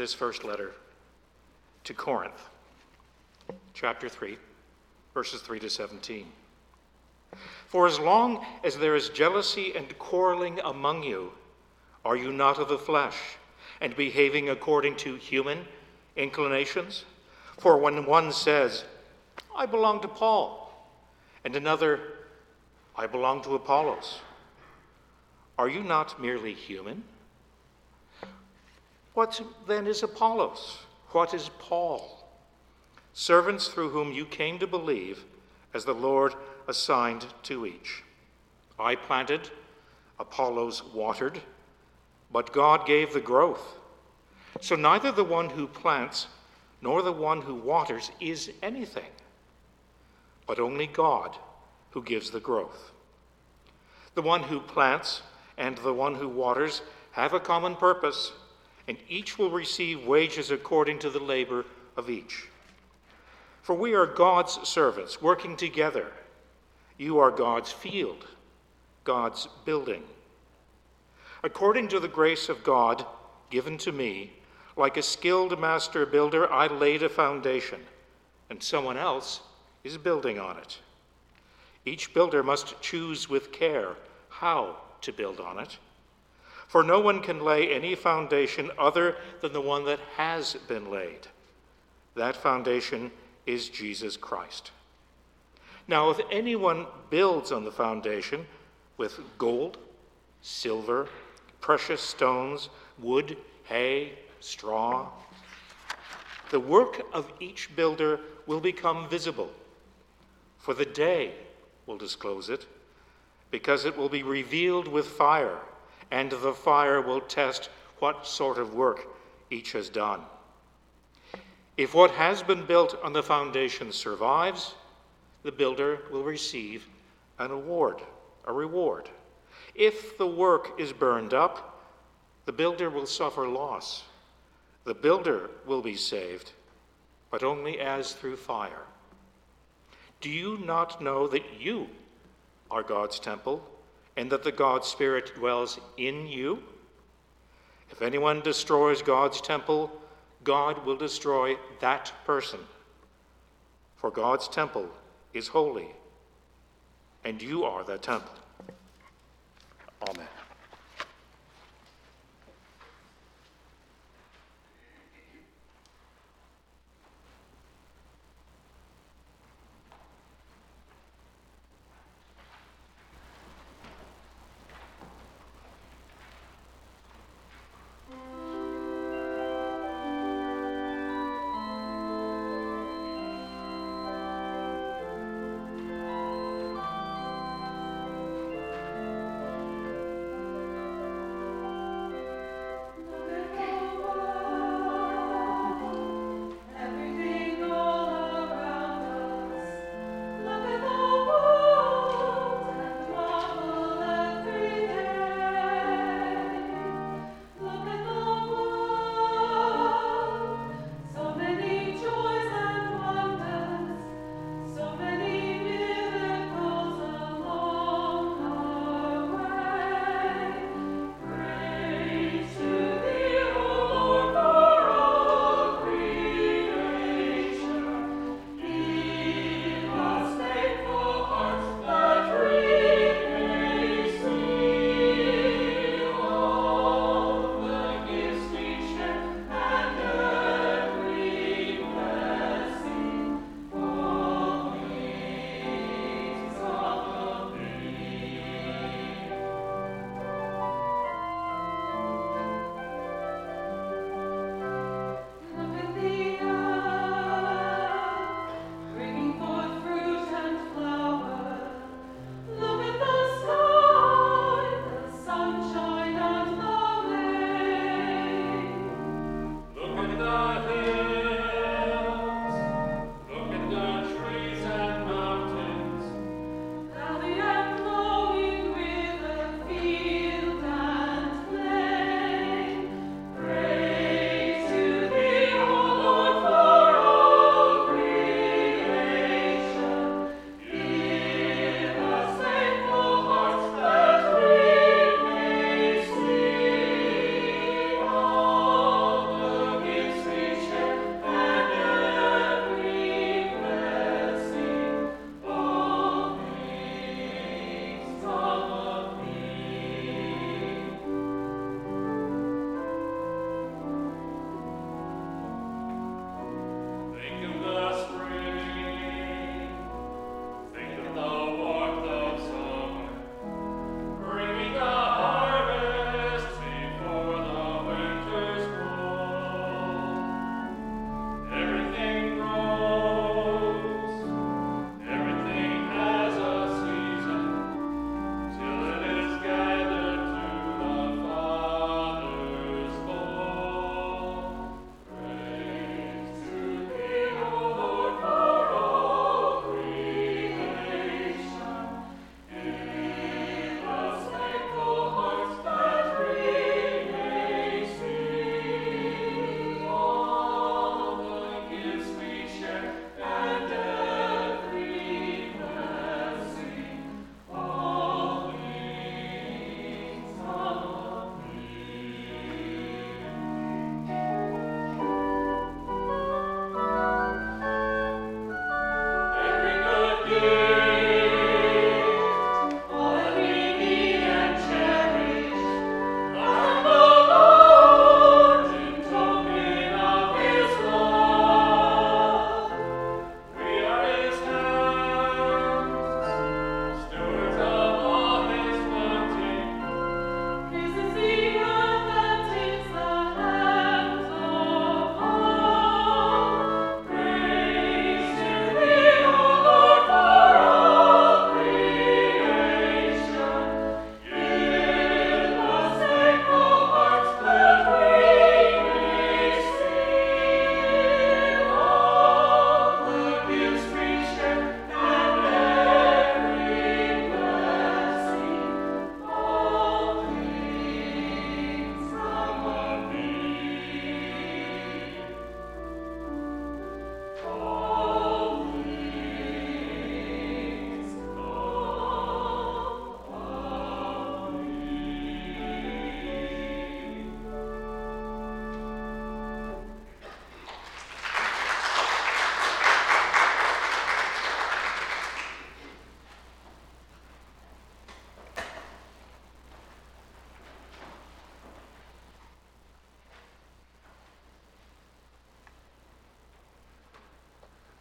this first letter to Corinth, chapter 3, verses 3 to 17. For as long as there is jealousy and quarreling among you, are you not of the flesh, and behaving according to human inclinations? For when one says, I belong to Paul, and another, I belong to Apollos, are you not merely human? What then is Apollos? What is Paul? Servants through whom you came to believe, as the Lord assigned to each. I planted, Apollos watered, but God gave the growth. So neither the one who plants nor the one who waters is anything, but only God who gives the growth. The one who plants and the one who waters have a common purpose, and each will receive wages according to the labor of each. For we are God's servants working together. You are God's field, God's building. According to the grace of God given to me, like a skilled master builder, I laid a foundation, and someone else is building on it. Each builder must choose with care how to build on it. For no one can lay any foundation other than the one that has been laid. That foundation is Jesus Christ. Now, if anyone builds on the foundation with gold, silver, precious stones, wood, hay, straw, the work of each builder will become visible, for the day will disclose it, because it will be revealed with fire, and the fire will test what sort of work each has done. If what has been built on the foundation survives, the builder will receive an award, a reward. If the work is burned up, the builder will suffer loss. The builder will be saved, but only as through fire. Do you not know that you are God's temple and that the God Spirit dwells in you? If anyone destroys God's temple, God will destroy that person. For God's temple is holy, and you are that temple. Amen.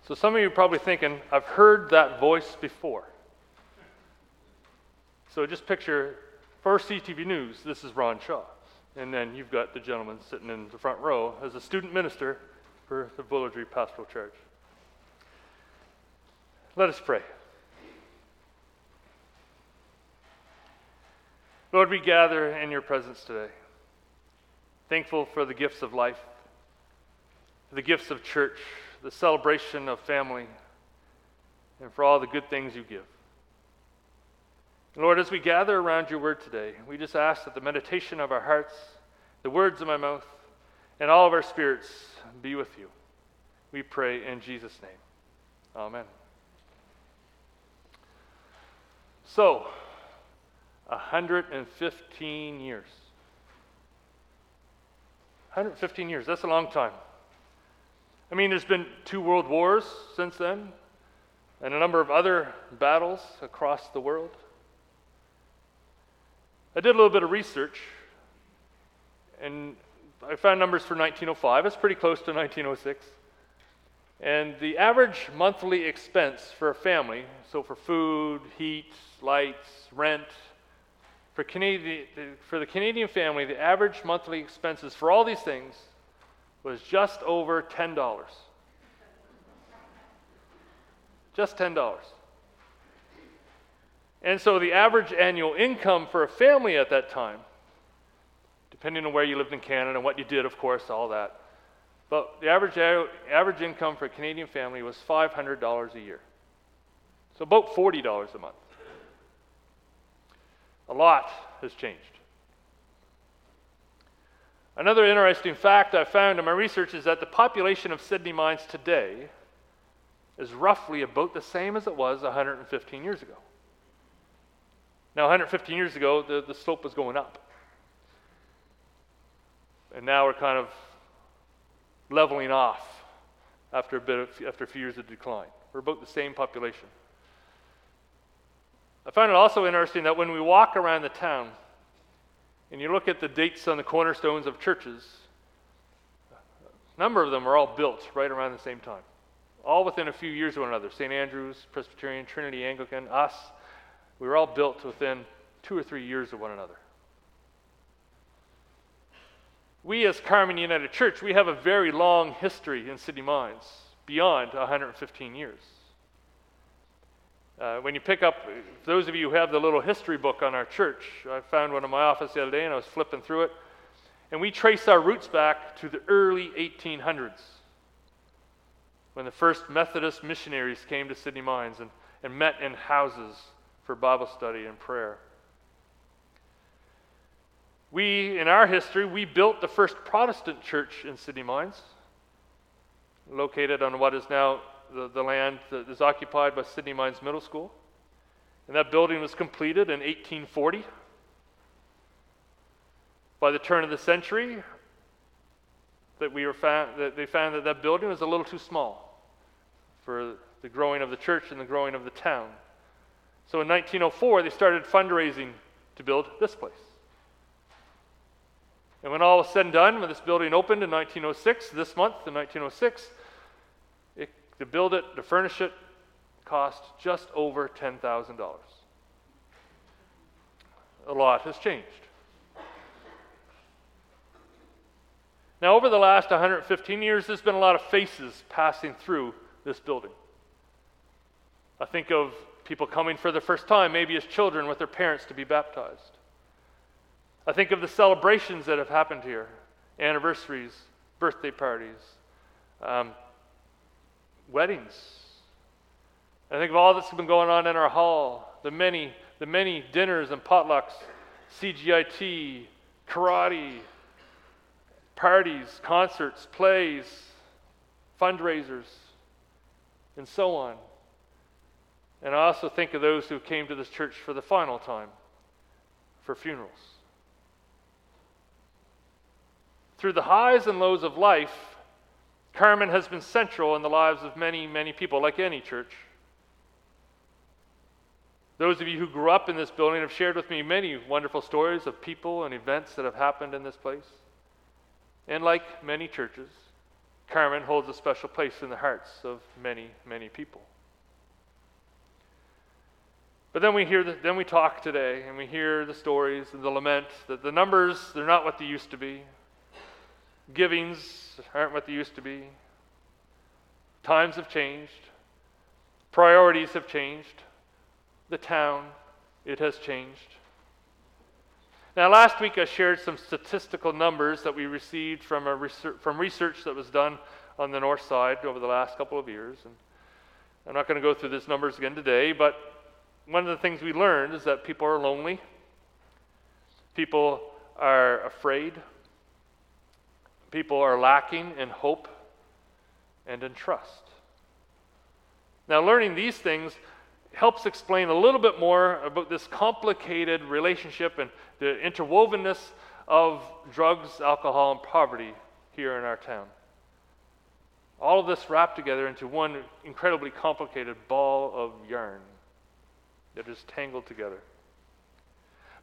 So some of you are probably thinking, I've heard that voice before. So just picture first CTV News, this is Ron Shaw. And then you've got the gentleman sitting in the front row as a student minister for the Boularderie Pastoral Church. Let us pray. Lord, we gather in your presence today, thankful for the gifts of life, the gifts of church, the celebration of family, and for all the good things you give. Lord, as we gather around your word today, we just ask that the meditation of our hearts, the words of my mouth, and all of our spirits be with you. We pray in Jesus' name. Amen. So, 115 years. 115 years, that's a long time. I mean, there's been two world wars since then, and a number of other battles across the world. I did a little bit of research, and I found numbers for 1905. It's pretty close to 1906. And the average monthly expense for a family, so for food, heat, lights, rent, for, Canadian, for the Canadian family, the average monthly expenses for all these things was just over $10. Just $10. And so the average annual income for a family at that time, depending on where you lived in Canada and what you did, of course, all that, but the average, average income for a Canadian family was $500 a year. So about $40 a month. A lot has changed. Another interesting fact I found in my research is that the population of Sydney Mines today is roughly about the same as it was 115 years ago. Now, 115 years ago, the, the slope was going up. And now we're kind of leveling off after a, bit of, after a few years of decline. We're about the same population. I find it also interesting that when we walk around the town and you look at the dates on the cornerstones of churches, a number of them are all built right around the same time, all within a few years of one another. St. Andrew's, Presbyterian, Trinity, Anglican, us, we were all built within two or three years of one another. We, as Carmen United Church, we have a very long history in Sydney Mines, beyond 115 years. Uh, when you pick up, those of you who have the little history book on our church, I found one in my office the other day and I was flipping through it. And we trace our roots back to the early 1800s when the first Methodist missionaries came to Sydney Mines and, and met in houses for Bible study and prayer. We, in our history, we built the first Protestant church in Sydney Mines, located on what is now the, the land that is occupied by Sydney Mines Middle School. And that building was completed in 1840. By the turn of the century, that we were found, that they found that that building was a little too small for the growing of the church and the growing of the town. So in 1904, they started fundraising to build this place. And when all was said and done, when this building opened in 1906, this month in 1906, it, to build it, to furnish it, cost just over $10,000. A lot has changed. Now, over the last 115 years, there's been a lot of faces passing through this building. I think of people coming for the first time, maybe as children with their parents to be baptized. I think of the celebrations that have happened here anniversaries, birthday parties, um, weddings. I think of all that's been going on in our hall, the many, the many dinners and potlucks, CGIT, karate, parties, concerts, plays, fundraisers, and so on. And I also think of those who came to this church for the final time, for funerals. Through the highs and lows of life, Carmen has been central in the lives of many, many people, like any church. Those of you who grew up in this building have shared with me many wonderful stories of people and events that have happened in this place. And like many churches, Carmen holds a special place in the hearts of many, many people. But then we hear, the, then we talk today, and we hear the stories and the lament that the numbers they're not what they used to be. Givings aren't what they used to be. Times have changed. Priorities have changed. The town, it has changed. Now, last week I shared some statistical numbers that we received from, a research, from research that was done on the north side over the last couple of years. And I'm not going to go through these numbers again today, but one of the things we learned is that people are lonely, people are afraid, people are lacking in hope and in trust. Now, learning these things helps explain a little bit more about this complicated relationship and the interwovenness of drugs, alcohol, and poverty here in our town. All of this wrapped together into one incredibly complicated ball of yarn that is tangled together.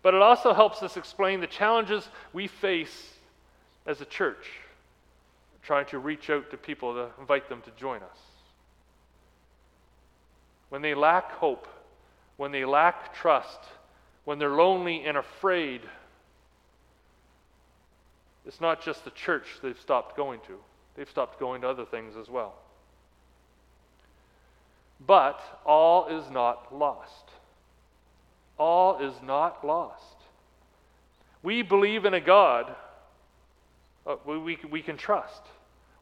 But it also helps us explain the challenges we face as a church, trying to reach out to people to invite them to join us. When they lack hope, when they lack trust, when they're lonely and afraid, it's not just the church they've stopped going to, they've stopped going to other things as well. But all is not lost. All is not lost. We believe in a God Uh, we, we, we can trust.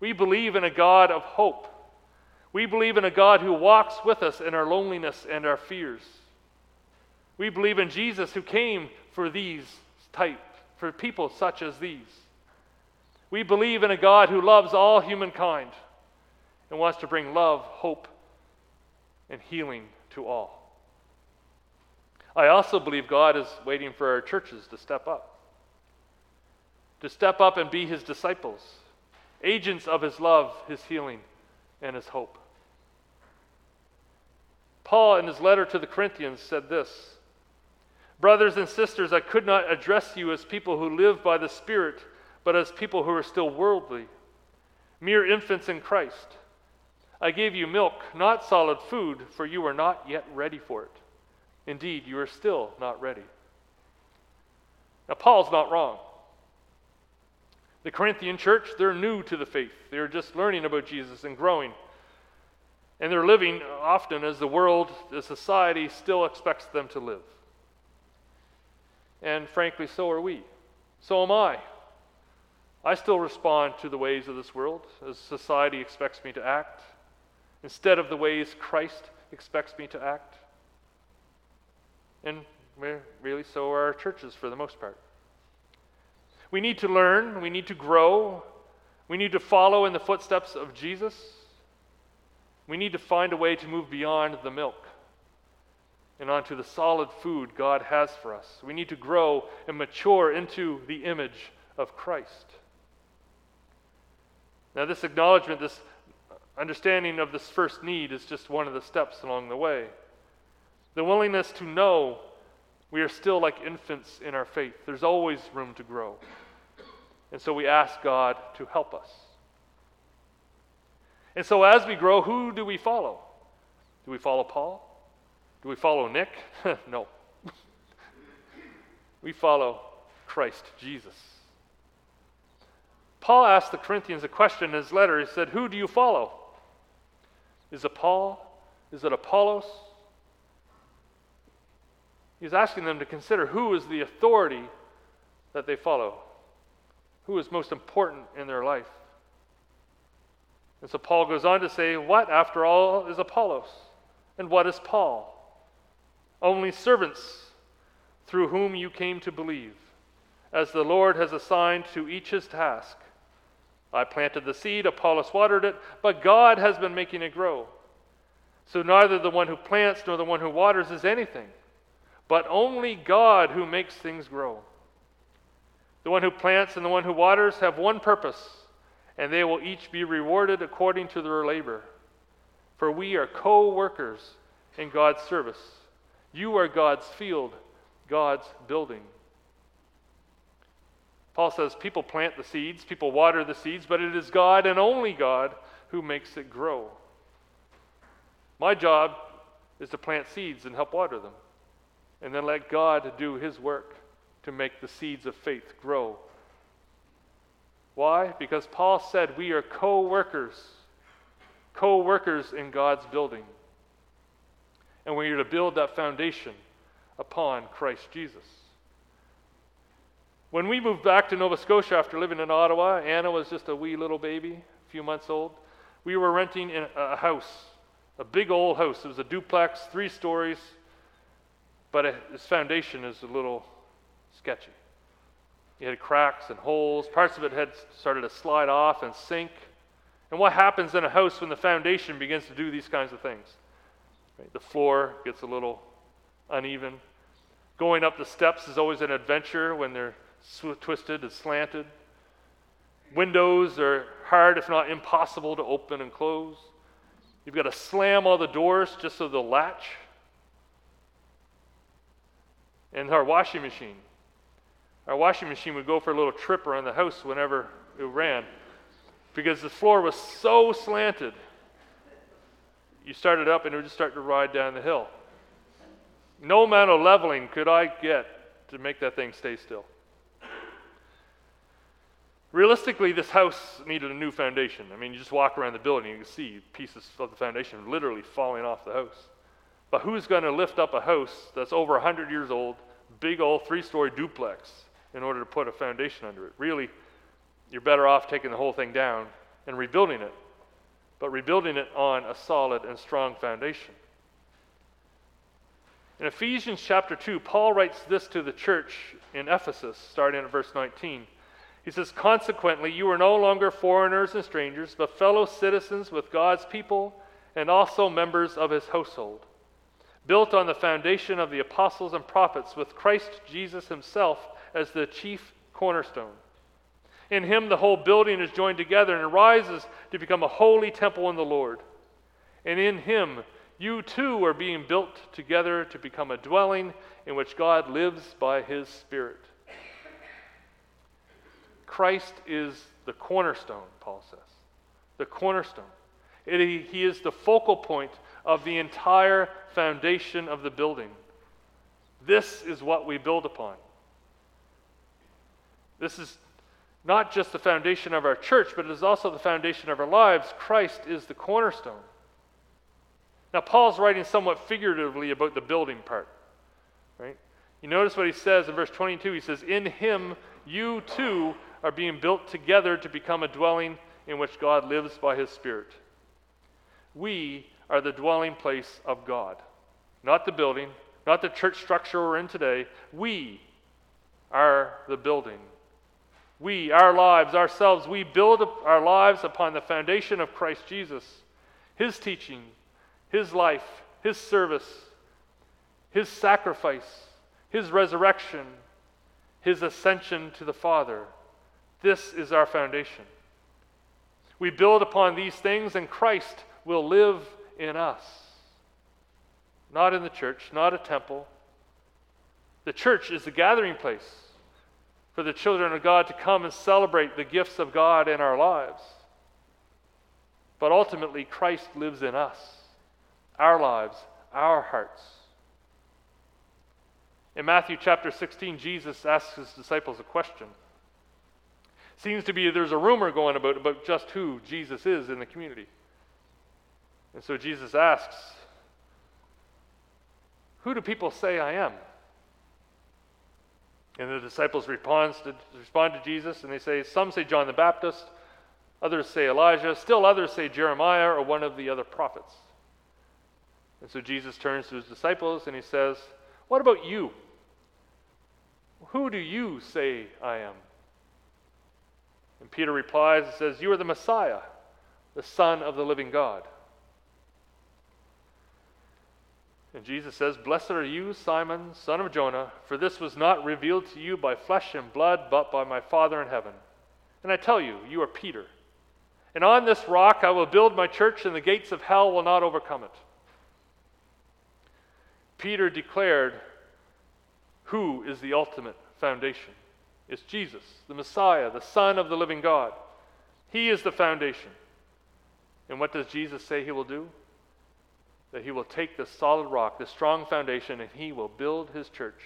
We believe in a God of hope. We believe in a God who walks with us in our loneliness and our fears. We believe in Jesus who came for these type, for people such as these. We believe in a God who loves all humankind and wants to bring love, hope, and healing to all. I also believe God is waiting for our churches to step up. To step up and be his disciples, agents of his love, his healing, and his hope. Paul, in his letter to the Corinthians, said this Brothers and sisters, I could not address you as people who live by the Spirit, but as people who are still worldly, mere infants in Christ. I gave you milk, not solid food, for you are not yet ready for it. Indeed, you are still not ready. Now, Paul's not wrong. The Corinthian church, they're new to the faith. They're just learning about Jesus and growing. And they're living often as the world, the society still expects them to live. And frankly, so are we. So am I. I still respond to the ways of this world as society expects me to act instead of the ways Christ expects me to act. And really, so are our churches for the most part. We need to learn, we need to grow, we need to follow in the footsteps of Jesus. We need to find a way to move beyond the milk and onto the solid food God has for us. We need to grow and mature into the image of Christ. Now, this acknowledgement, this understanding of this first need is just one of the steps along the way. The willingness to know we are still like infants in our faith, there's always room to grow. And so we ask God to help us. And so as we grow, who do we follow? Do we follow Paul? Do we follow Nick? no. we follow Christ Jesus. Paul asked the Corinthians a question in his letter. He said, Who do you follow? Is it Paul? Is it Apollos? He's asking them to consider who is the authority that they follow, who is most important in their life. And so Paul goes on to say, What, after all, is Apollos? And what is Paul? Only servants through whom you came to believe, as the Lord has assigned to each his task. I planted the seed, Apollos watered it, but God has been making it grow. So neither the one who plants nor the one who waters is anything, but only God who makes things grow. The one who plants and the one who waters have one purpose and they will each be rewarded according to their labor. For we are co workers in God's service. You are God's field, God's building. Paul says people plant the seeds, people water the seeds, but it is God and only God who makes it grow. My job is to plant seeds and help water them, and then let God do his work to make the seeds of faith grow. Why? Because Paul said we are co workers, co workers in God's building. And we are to build that foundation upon Christ Jesus. When we moved back to Nova Scotia after living in Ottawa, Anna was just a wee little baby, a few months old. We were renting a house, a big old house. It was a duplex, three stories, but its foundation is a little sketchy. It had cracks and holes. Parts of it had started to slide off and sink. And what happens in a house when the foundation begins to do these kinds of things? Right? The floor gets a little uneven. Going up the steps is always an adventure when they're twisted and slanted. Windows are hard, if not impossible, to open and close. You've got to slam all the doors just so they'll latch. And our washing machine. Our washing machine would go for a little trip around the house whenever it ran because the floor was so slanted. You started up and it would just start to ride down the hill. No amount of leveling could I get to make that thing stay still. Realistically, this house needed a new foundation. I mean, you just walk around the building, and you can see pieces of the foundation literally falling off the house. But who's going to lift up a house that's over 100 years old, big old three story duplex, in order to put a foundation under it? Really, you're better off taking the whole thing down and rebuilding it, but rebuilding it on a solid and strong foundation. In Ephesians chapter 2, Paul writes this to the church in Ephesus, starting at verse 19. He says, Consequently, you are no longer foreigners and strangers, but fellow citizens with God's people and also members of his household, built on the foundation of the apostles and prophets, with Christ Jesus himself as the chief cornerstone. In him, the whole building is joined together and rises to become a holy temple in the Lord. And in him, you too are being built together to become a dwelling in which God lives by his Spirit. Christ is the cornerstone, Paul says. The cornerstone. It, he is the focal point of the entire foundation of the building. This is what we build upon. This is not just the foundation of our church, but it is also the foundation of our lives. Christ is the cornerstone. Now, Paul's writing somewhat figuratively about the building part, right? You notice what he says in verse 22. He says, In him you too are being built together to become a dwelling in which God lives by his Spirit. We are the dwelling place of God, not the building, not the church structure we're in today. We are the building. We, our lives, ourselves, we build our lives upon the foundation of Christ Jesus, his teaching, his life, his service, his sacrifice, his resurrection, his ascension to the Father. This is our foundation. We build upon these things, and Christ will live in us. Not in the church, not a temple. The church is the gathering place for the children of God to come and celebrate the gifts of God in our lives. But ultimately, Christ lives in us, our lives, our hearts. In Matthew chapter 16, Jesus asks his disciples a question. Seems to be there's a rumor going about, about just who Jesus is in the community. And so Jesus asks, Who do people say I am? And the disciples respond to Jesus and they say, Some say John the Baptist, others say Elijah, still others say Jeremiah or one of the other prophets. And so Jesus turns to his disciples and he says, What about you? Who do you say I am? And Peter replies and says, You are the Messiah, the Son of the living God. And Jesus says, Blessed are you, Simon, son of Jonah, for this was not revealed to you by flesh and blood, but by my Father in heaven. And I tell you, you are Peter. And on this rock I will build my church, and the gates of hell will not overcome it. Peter declared who is the ultimate foundation It's Jesus, the Messiah, the Son of the living God. He is the foundation. And what does Jesus say he will do? That he will take this solid rock, this strong foundation, and he will build his church,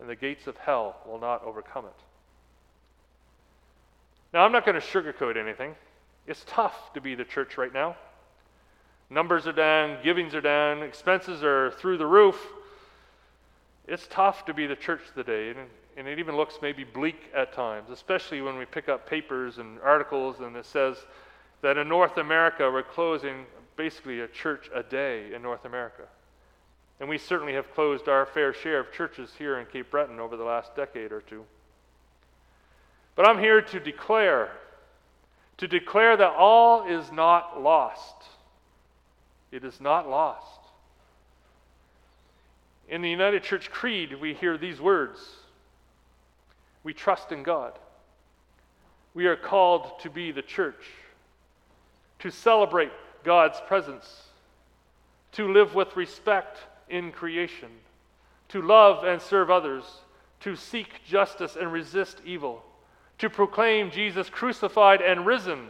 and the gates of hell will not overcome it. Now, I'm not going to sugarcoat anything. It's tough to be the church right now. Numbers are down, givings are down, expenses are through the roof. It's tough to be the church today, and, and it even looks maybe bleak at times, especially when we pick up papers and articles and it says that in North America we're closing basically a church a day in North America. And we certainly have closed our fair share of churches here in Cape Breton over the last decade or two. But I'm here to declare, to declare that all is not lost. It is not lost. In the United Church Creed, we hear these words We trust in God. We are called to be the church, to celebrate God's presence, to live with respect in creation, to love and serve others, to seek justice and resist evil, to proclaim Jesus crucified and risen,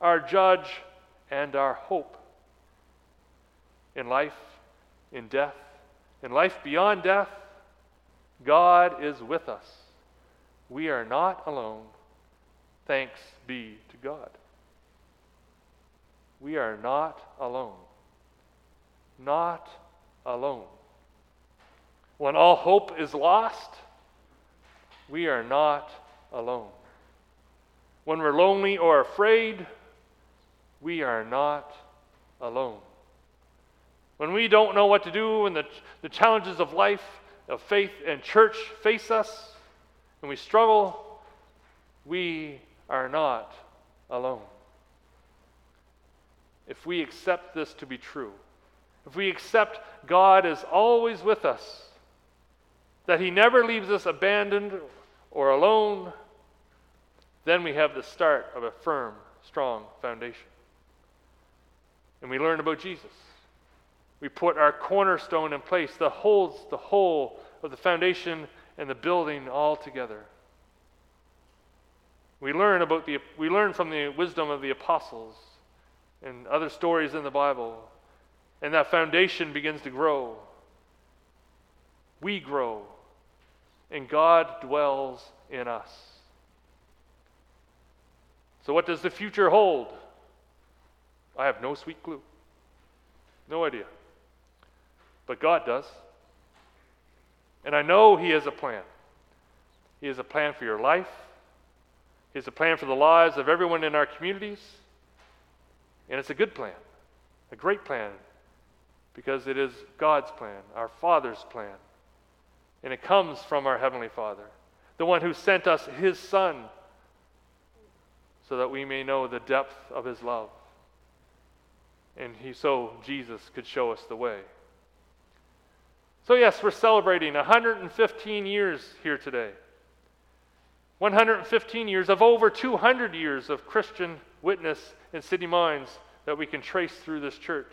our judge and our hope. In life, in death, in life beyond death, God is with us. We are not alone. Thanks be to God. We are not alone. Not alone. When all hope is lost, we are not alone. When we're lonely or afraid, we are not alone. When we don't know what to do and the, the challenges of life, of faith and church face us, and we struggle, we are not alone. If we accept this to be true, if we accept God is always with us, that He never leaves us abandoned or alone, then we have the start of a firm, strong foundation. And we learn about Jesus. We put our cornerstone in place that holds the whole of the foundation and the building all together. We learn about the we learn from the wisdom of the apostles and other stories in the Bible. And that foundation begins to grow. We grow. And God dwells in us. So, what does the future hold? I have no sweet clue. No idea. But God does. And I know He has a plan. He has a plan for your life, He has a plan for the lives of everyone in our communities. And it's a good plan, a great plan, because it is God's plan, our Father's plan. And it comes from our Heavenly Father, the one who sent us His Son, so that we may know the depth of His love. And he, so Jesus could show us the way. So, yes, we're celebrating 115 years here today. 115 years of over 200 years of Christian witness in Sydney Mines that we can trace through this church.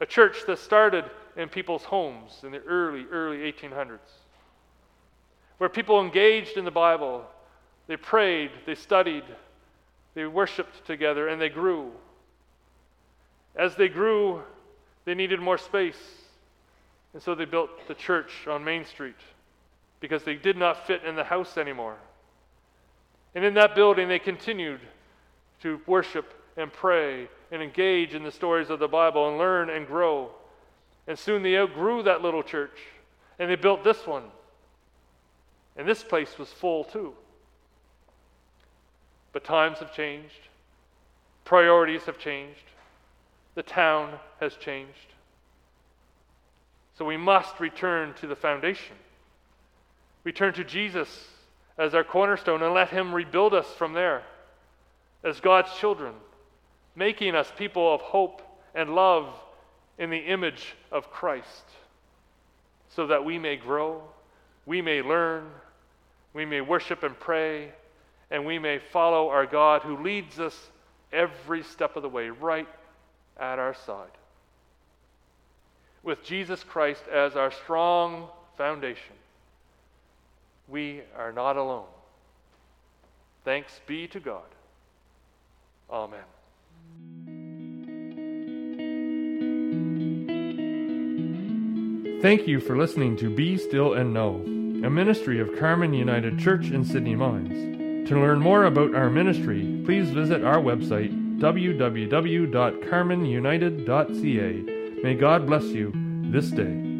A church that started in people's homes in the early, early 1800s, where people engaged in the Bible, they prayed, they studied, they worshiped together, and they grew. As they grew, they needed more space. And so they built the church on Main Street because they did not fit in the house anymore. And in that building, they continued to worship and pray and engage in the stories of the Bible and learn and grow. And soon they outgrew that little church and they built this one. And this place was full too. But times have changed, priorities have changed, the town has changed. So we must return to the foundation. Return to Jesus as our cornerstone and let Him rebuild us from there as God's children, making us people of hope and love in the image of Christ, so that we may grow, we may learn, we may worship and pray, and we may follow our God who leads us every step of the way right at our side with Jesus Christ as our strong foundation. We are not alone. Thanks be to God. Amen. Thank you for listening to Be Still and Know, a ministry of Carmen United Church in Sydney Mines. To learn more about our ministry, please visit our website www.carmenunited.ca. May God bless you this day.